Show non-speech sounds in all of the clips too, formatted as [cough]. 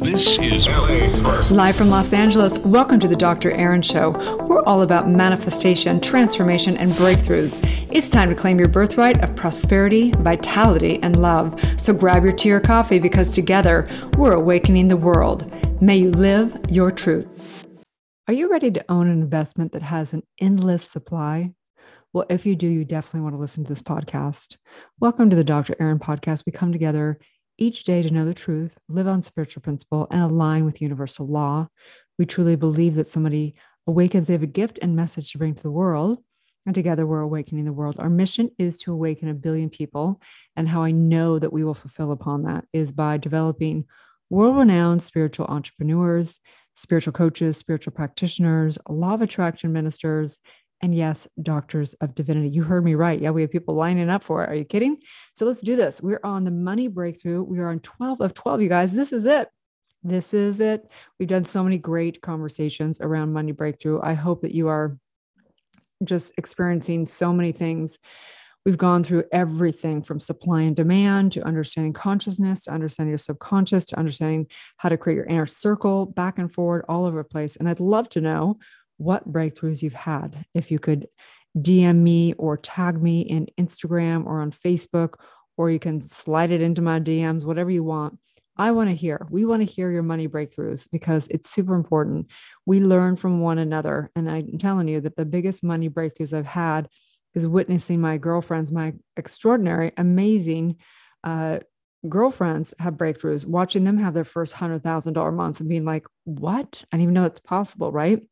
This is. Live from Los Angeles, welcome to the Dr. Erin Show. We're all about manifestation, transformation, and breakthroughs. It's time to claim your birthright of prosperity, vitality, and love. So grab your tea or coffee because together we're awakening the world. May you live your truth. Are you ready to own an investment that has an endless supply? Well, if you do, you definitely want to listen to this podcast. Welcome to the Dr. Erin podcast. We come together each day to know the truth, live on spiritual principle, and align with universal law. We truly believe that somebody awakens, they have a gift and message to bring to the world. And together we're awakening the world. Our mission is to awaken a billion people. And how I know that we will fulfill upon that is by developing world renowned spiritual entrepreneurs, spiritual coaches, spiritual practitioners, law of attraction ministers, and yes, doctors of divinity. You heard me right. Yeah, we have people lining up for it. Are you kidding? So let's do this. We're on the money breakthrough. We are on 12 of 12, you guys. This is it. This is it. We've done so many great conversations around money breakthrough. I hope that you are just experiencing so many things. We've gone through everything from supply and demand to understanding consciousness, to understanding your subconscious, to understanding how to create your inner circle, back and forward, all over the place. And I'd love to know what breakthroughs you've had. If you could DM me or tag me in Instagram or on Facebook, or you can slide it into my DMs, whatever you want. I want to hear. We want to hear your money breakthroughs because it's super important. We learn from one another. And I'm telling you that the biggest money breakthroughs I've had is witnessing my girlfriends, my extraordinary, amazing uh, girlfriends have breakthroughs, watching them have their first $100,000 months and being like, what? I didn't even know that's possible, right?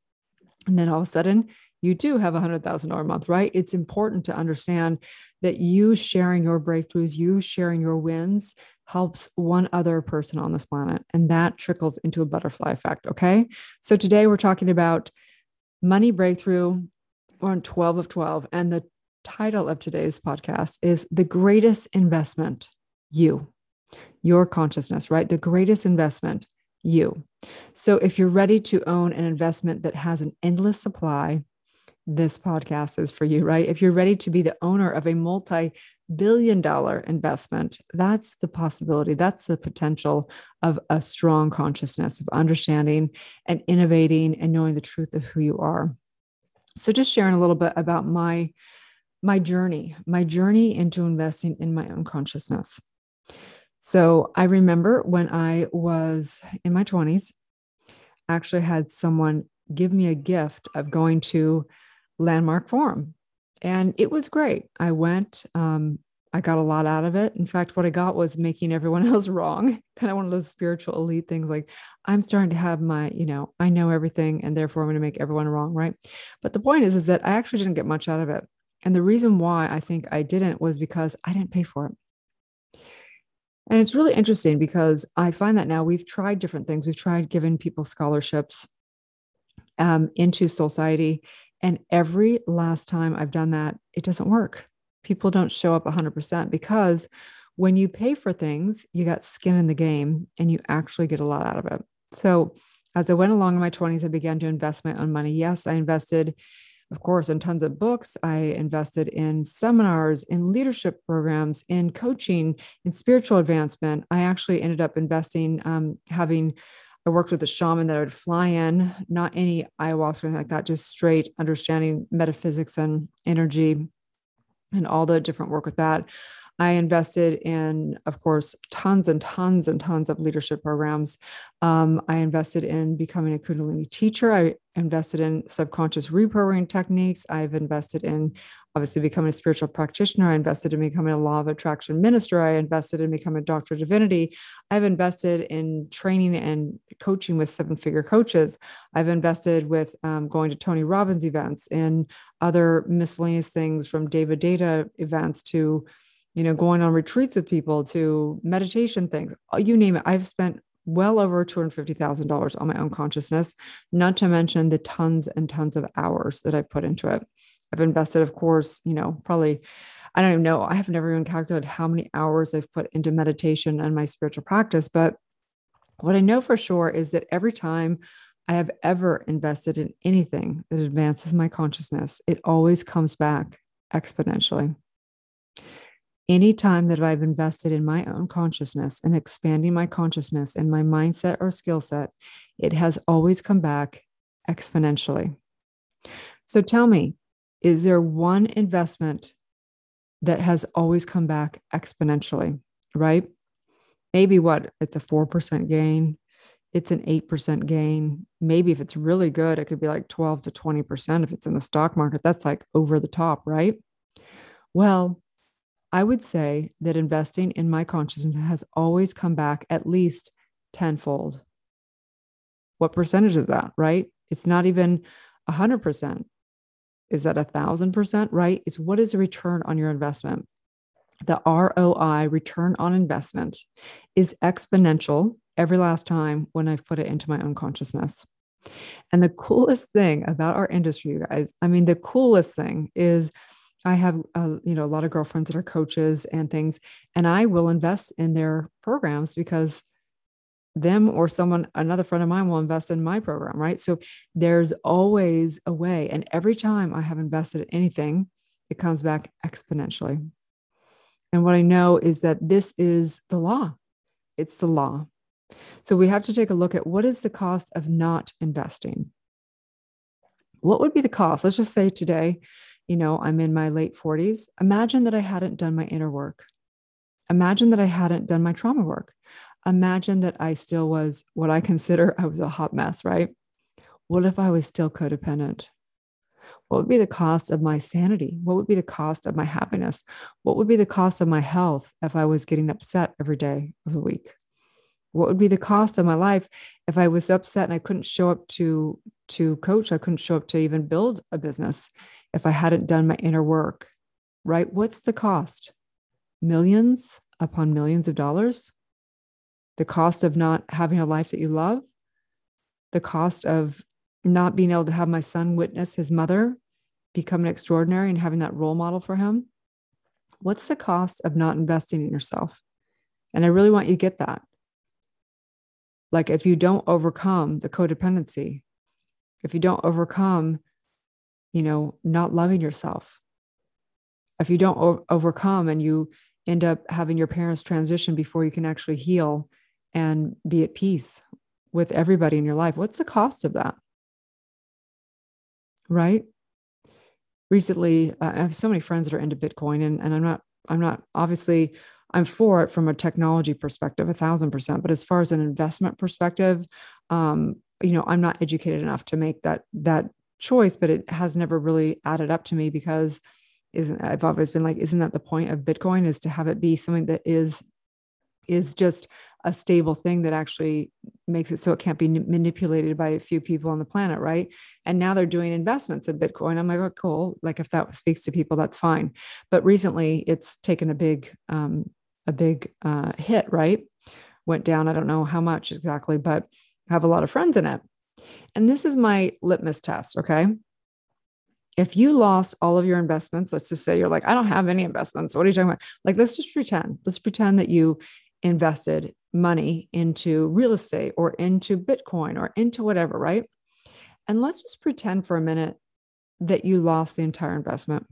And then all of a sudden, you do have a hundred thousand dollar a month, right? It's important to understand that you sharing your breakthroughs, you sharing your wins helps one other person on this planet. And that trickles into a butterfly effect. Okay. So today we're talking about money breakthrough. We're on 12 of 12. And the title of today's podcast is The Greatest Investment You, your consciousness, right? The greatest investment you. So if you're ready to own an investment that has an endless supply, this podcast is for you, right? If you're ready to be the owner of a multi billion dollar investment, that's the possibility. That's the potential of a strong consciousness of understanding and innovating and knowing the truth of who you are. So just sharing a little bit about my my journey, my journey into investing in my own consciousness. So I remember when I was in my 20s, actually had someone give me a gift of going to Landmark Forum. And it was great. I went, um, I got a lot out of it. In fact, what I got was making everyone [laughs] else wrong, kind of one of those spiritual elite things like, I'm starting to have my, you know, I know everything and therefore I'm going to make everyone wrong. Right. But the point is, is that I actually didn't get much out of it. And the reason why I think I didn't was because I didn't pay for it. And it's really interesting because I find that now we've tried different things. We've tried giving people scholarships um, into Soulciety. And every last time I've done that, it doesn't work. People don't show up 100% because when you pay for things, you got skin in the game and you actually get a lot out of it. So as I went along in my 20s, I began to invest my own money. Yes, I invested of course, in tons of books. I invested in seminars, in leadership programs, in coaching, in spiritual advancement. I actually ended up investing, um, having, I worked with a shaman that I would fly in, not any ayahuasca or anything like that, just straight understanding metaphysics and energy and all the different work with that. I invested in, of course, tons and tons and tons of leadership programs. Um, I invested in becoming a Kundalini teacher. I invested in subconscious reprogramming techniques. I've invested in obviously becoming a spiritual practitioner. I invested in becoming a law of attraction minister. I invested in becoming a doctor of divinity. I've invested in training and coaching with seven figure coaches. I've invested with um, going to Tony Robbins events and other miscellaneous things from David Deida events to you know, going on retreats with people to meditation things, uh, you name it. I've spent well over $250,000 on my own consciousness, not to mention the tons and tons of hours that I've put into it. I've invested, of course, you know, probably, I don't even know, I have never even calculated how many hours I've put into meditation and my spiritual practice. But what I know for sure is that every time I have ever invested in anything that advances my consciousness, it always comes back exponentially. Anytime that I've invested in my own consciousness and expanding my consciousness and my mindset or skill set, it has always come back exponentially. So tell me, is there one investment that has always come back exponentially, right? Maybe what? It's a 4% gain, it's an 8% gain. Maybe if it's really good, it could be like 12 to 20%. If it's in the stock market, that's like over the top, right? Well, I would say that investing in my consciousness has always come back at least tenfold. What percentage is that, right? It's not even 100%. Is that a thousand percent, right? Is what is the return on your investment? The ROI, return on investment, is exponential every last time when I've put it into my own consciousness. And the coolest thing about our industry, you guys, I mean, the coolest thing is I have, uh, you know, a lot of girlfriends that are coaches and things, and I will invest in their programs because them or someone, another friend of mine will invest in my program, right? So there's always a way. And every time I have invested in anything, it comes back exponentially. And what I know is that this is the law. It's the law. So we have to take a look at what is the cost of not investing? What would be the cost? Let's just say today, you know, I'm in my late 40s. Imagine that I hadn't done my inner work. Imagine that I hadn't done my trauma work. Imagine that I still was what I consider [laughs] I was a hot mess, right? What if I was still codependent? What would be the cost of my sanity? What would be the cost of my happiness? What would be the cost of my health if I was getting upset every day of the week? What would be the cost of my life if i was upset and i couldn't show up to to coach? I couldn't show up to even build a business if i hadn't done my inner work right? What's the cost? Millions upon millions of dollars? The cost of not having a life that you love? The cost of not being able to have my son witness his mother become an extraordinary and having that role model for him? What's the cost of not investing in yourself? And i really want you to get that like if you don't overcome the codependency, if you don't overcome, you know, not loving yourself, if you don't o- overcome and you end up having your parents transition before you can actually heal and be at peace with everybody in your life, what's the cost of that? Right? Recently, uh, I have so many friends that are into Bitcoin, and, and I'm not, I'm not obviously I'm for it from a technology perspective, a thousand percent. But as far as an investment perspective, um, you know, I'm not educated enough to make that that choice, but it has never really added up to me because isn't I've always been like, isn't that the point of Bitcoin is to have it be something that is is just a stable thing that actually makes it so it can't be manipulated by a few people on the planet, right? And now they're doing investments in Bitcoin. I'm like, oh, cool. Like if that speaks to people, that's fine. But recently, it's taken a big um, a big uh, hit, right? Went down, I don't know how much exactly, but have a lot of friends in it. And this is my litmus test, okay? If you lost all of your investments, let's just say you're like, I don't have any investments. What are you talking about? Like, let's just pretend, let's pretend that you invested money into real estate or into Bitcoin or into whatever, right? And let's just pretend for a minute that you lost the entire investment,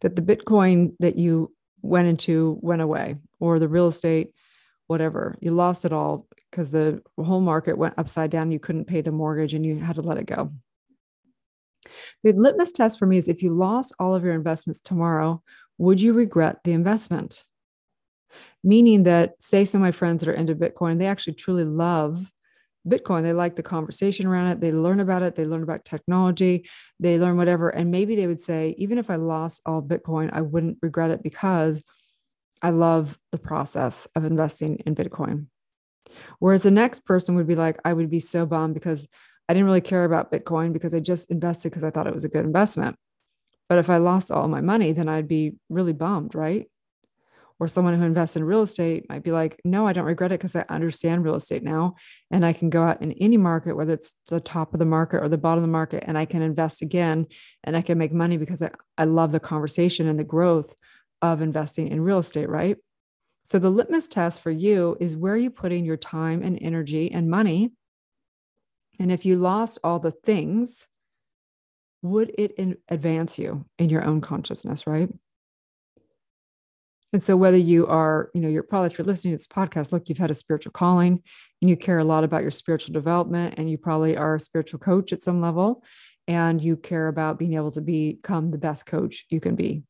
that the Bitcoin that you went into went away or the real estate whatever. You lost it all because the whole market went upside down. You couldn't pay the mortgage and you had to let it go. The litmus test for me is if you lost all of your investments tomorrow would you regret the investment? Meaning that say some of my friends that are into bitcoin they actually truly love Bitcoin. They like the conversation around it. They learn about it. They learn about technology. They learn whatever. And maybe they would say, even if I lost all Bitcoin, I wouldn't regret it because I love the process of investing in Bitcoin. Whereas the next person would be like, I would be so bummed because I didn't really care about Bitcoin because I just invested because I thought it was a good investment. But if I lost all my money, then I'd be really bummed, right? Or someone who invests in real estate might be like, no, I don't regret it because I understand real estate now. And I can go out in any market, whether it's the top of the market or the bottom of the market, and I can invest again and I can make money because I, I love the conversation and the growth of investing in real estate, right? So the litmus test for you is where are you putting your time and energy and money? And if you lost all the things, would it advance you in your own consciousness, right? And so whether you are, you know, you're probably if you're listening to this podcast, look, you've had a spiritual calling and you care a lot about your spiritual development and you probably are a spiritual coach at some level and you care about being able to become the best coach you can be.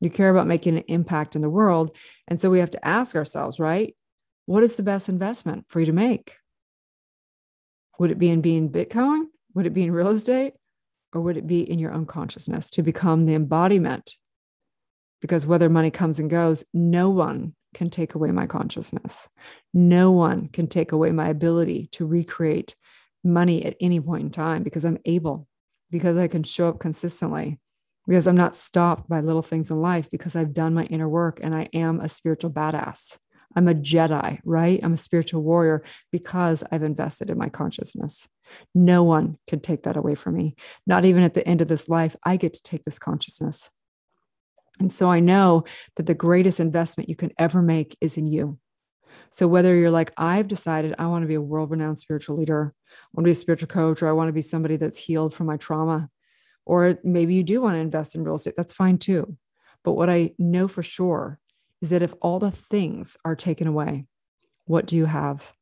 You care about making an impact in the world. And so we have to ask ourselves, right? What is the best investment for you to make? Would it be in being Bitcoin? Would it be in real estate? Or would it be in your own consciousness to become the embodiment because whether money comes and goes, no one can take away my consciousness. No one can take away my ability to recreate money at any point in time because I'm able, because I can show up consistently, because I'm not stopped by little things in life, because I've done my inner work and I am a spiritual badass. I'm a Jedi, right? I'm a spiritual warrior because I've invested in my consciousness. No one can take that away from me. Not even at the end of this life, I get to take this consciousness. And so I know that the greatest investment you can ever make is in you. So whether you're like, I've decided I want to be a world renowned spiritual leader, I want to be a spiritual coach, or I want to be somebody that's healed from my trauma, or maybe you do want to invest in real estate, that's fine too. But what I know for sure is that if all the things are taken away, what do you have?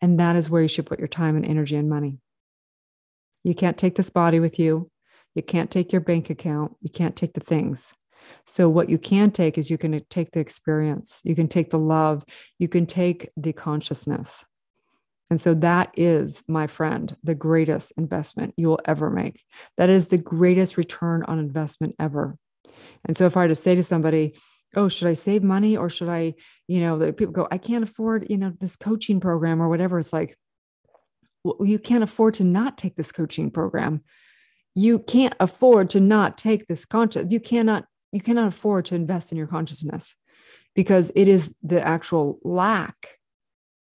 And that is where you should put your time and energy and money. You can't take this body with you. You can't take your bank account. You can't take the things. So, what you can take is you can take the experience, you can take the love, you can take the consciousness. And so, that is, my friend, the greatest investment you will ever make. That is the greatest return on investment ever. And so, if I were to say to somebody, oh should i save money or should i you know the people go i can't afford you know this coaching program or whatever it's like well, you can't afford to not take this coaching program you can't afford to not take this conscious you cannot you cannot afford to invest in your consciousness because it is the actual lack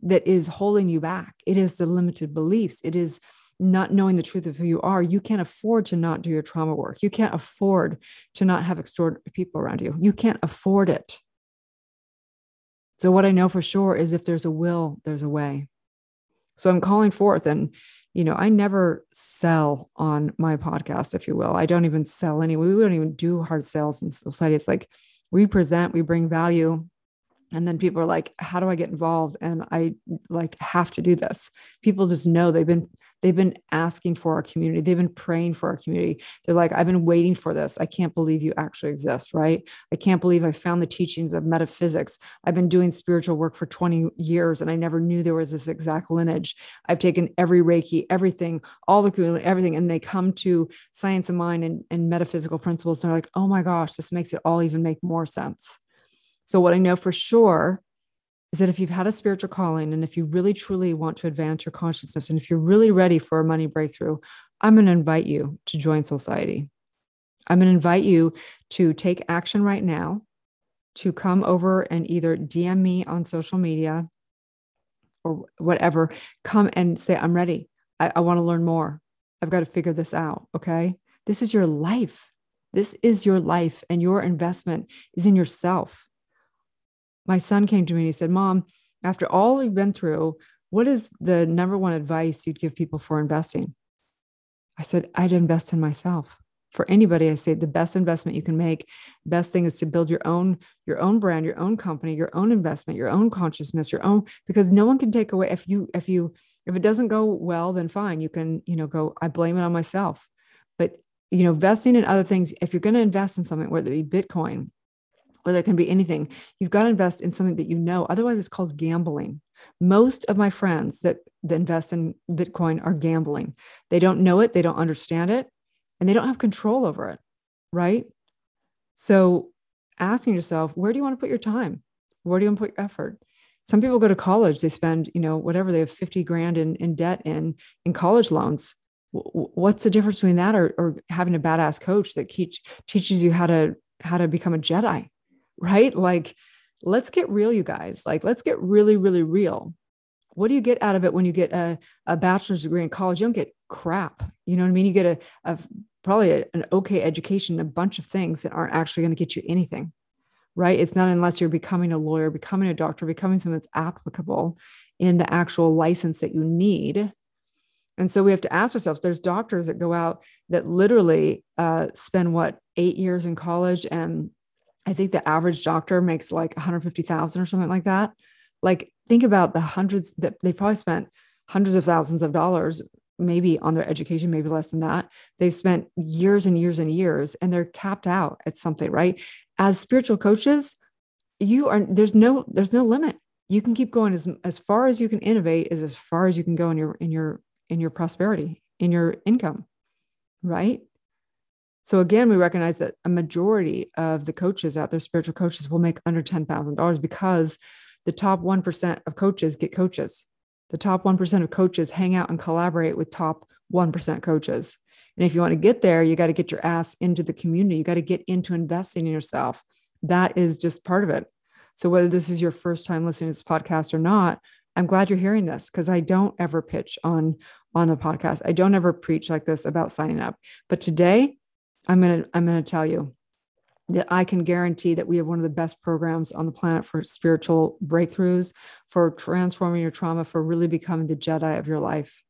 that is holding you back. It is the limited beliefs. It is not knowing the truth of who you are. You can't afford to not do your trauma work. You can't afford to not have extraordinary people around you. You can't afford it. So, what I know for sure is if there's a will, there's a way. So, I'm calling forth and you know, I never sell on my podcast, if you will. I don't even sell any. We don't even do hard sales in Soulciety. It's like we present, we bring value, and then people are like how do i get involved and i like have to do this people just know they've been they've been asking for our community. They've been praying for our community. They're like i've been waiting for this. I can't believe you actually exist right? I can't believe i found the teachings of metaphysics. I've been doing spiritual work for 20 years and i never knew there was this exact lineage. I've taken every reiki everything all the everything and they come to science of mind and, and metaphysical principles and they're like oh my gosh this makes it all even make more sense. So, what I know for sure is that if you've had a spiritual calling and if you really truly want to advance your consciousness and if you're really ready for a money breakthrough, I'm going to invite you to join Soulciety. I'm going to invite you to take action right now, to come over and either DM me on social media or whatever, come and say, I'm ready. I, I want to learn more. I've got to figure this out. Okay. This is your life. This is your life, and your investment is in yourself my son came to me and he said, Mom, after all we've been through, what is the number one advice you'd give people for investing? I said, I'd invest in myself. For anybody, I say the best investment you can make, best thing is to build your own, your own brand, your own company, your own investment, your own consciousness, your own, because no one can take away if you, if you, if it doesn't go well, then fine. You can, you know, go, I blame it on myself. But you know, investing in other things, if you're going to invest in something, whether it be Bitcoin, or that can be anything. You've got to invest in something that you know. Otherwise, it's called gambling. Most of my friends that, that invest in Bitcoin are gambling. They don't know it, they don't understand it, and they don't have control over it. Right. So, asking yourself, where do you want to put your time? Where do you want to put your effort? Some people go to college, they spend, you know, whatever they have 50 grand in, in debt in, in college loans. What's the difference between that or, or having a badass coach that teach, teaches you how to how to become a Jedi? Right? Like, let's get real, you guys. Like, let's get really, really real. What do you get out of it when you get a, a bachelor's degree in college? You don't get crap. You know what I mean? You get a, a probably a, an okay education, a bunch of things that aren't actually going to get you anything, right? It's not unless you're becoming a lawyer, becoming a doctor, becoming something that's applicable in the actual license that you need. And so we have to ask ourselves there's doctors that go out that literally uh, spend what, eight years in college and I think the average doctor makes like 150,000 or something like that. Like think about the hundreds that they probably spent hundreds of thousands of dollars maybe on their education, maybe less than that. They've spent years and years and years and they're capped out at something, right? As spiritual coaches, you are there's no there's no limit. You can keep going as as far as you can innovate is as far as you can go in your in your in your prosperity, in your income, right? So again, we recognize that a majority of the coaches out there, spiritual coaches, will make under $10,000 because the top 1% of coaches get coaches the top 1% of coaches hang out and collaborate with top 1% coaches. And if you want to get there, you got to get your ass into the community. You got to get into investing in yourself. That is just part of it. So, whether this is your first time listening to this podcast or not, I'm glad you're hearing this because I don't ever pitch on on the podcast. I don't ever preach like this about signing up. But today, I'm gonna I'm gonna tell you that I can guarantee that we have one of the best programs on the planet for spiritual breakthroughs, for transforming your trauma, for really becoming the Jedi of your life.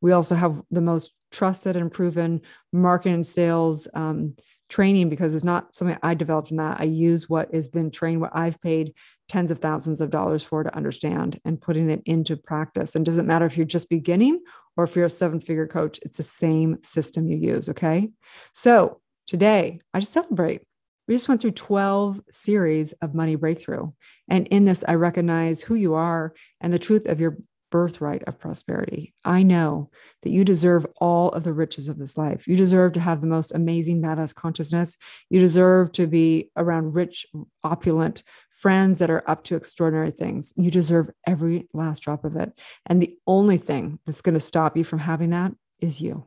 We also have the most trusted and proven marketing and sales um, training because it's not something I developed in that. I use what has been trained, what I've paid tens of thousands of dollars for to understand and putting it into practice. And doesn't matter if you're just beginning or if you're a seven figure coach, it's the same system you use. Okay. So today, I just celebrate we just went through 12 series of money breakthrough. And in this, I recognize who you are and the truth of your birthright of prosperity. I know that you deserve all of the riches of this life. You deserve to have the most amazing badass consciousness. You deserve to be around rich, opulent friends that are up to extraordinary things. You deserve every last drop of it. And the only thing that's going to stop you from having that is you.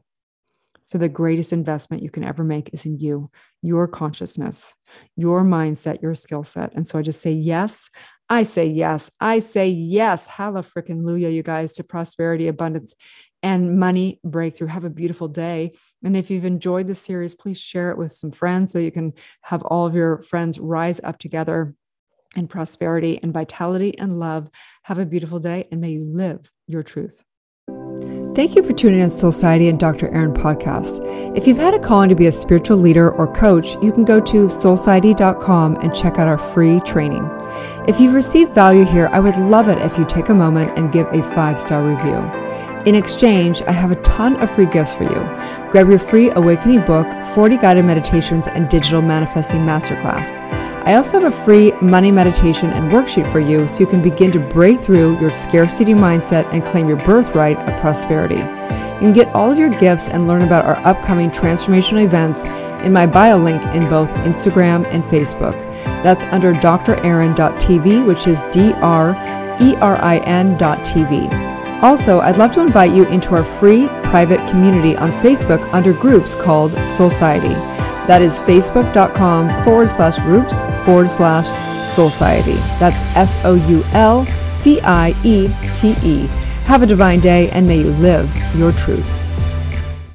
So, the greatest investment you can ever make is in you, your consciousness, your mindset, your skill set. And so I just say yes. I say yes. I say yes. Hallelujah, freaking Luya, you guys, to prosperity, abundance, and money breakthrough. Have a beautiful day. And if you've enjoyed the series, please share it with some friends so you can have all of your friends rise up together in prosperity and vitality and love. Have a beautiful day and may you live your truth. Thank you for tuning in to Soulciety and Dr. Erin podcast. If you've had a calling to be a spiritual leader or coach, you can go to soulciety.com and check out our free training. If you've received value here, I would love it if you take a moment and give a five star review. In exchange, I have a ton of free gifts for you. Grab your free awakening book, 40 guided meditations, and digital manifesting masterclass. I also have a free money meditation and worksheet for you so you can begin to break through your scarcity mindset and claim your birthright of prosperity. You can get all of your gifts and learn about our upcoming transformational events in my bio link in both Instagram and Facebook. That's under drerin.tv, which is D R E R I N.tv. Also, I'd love to invite you into our free private community on Facebook under groups called Soulciety. That is facebook.com forward slash groups forward slash Soulciety. That's S O U L C I E T E. Have a divine day and may you live your truth.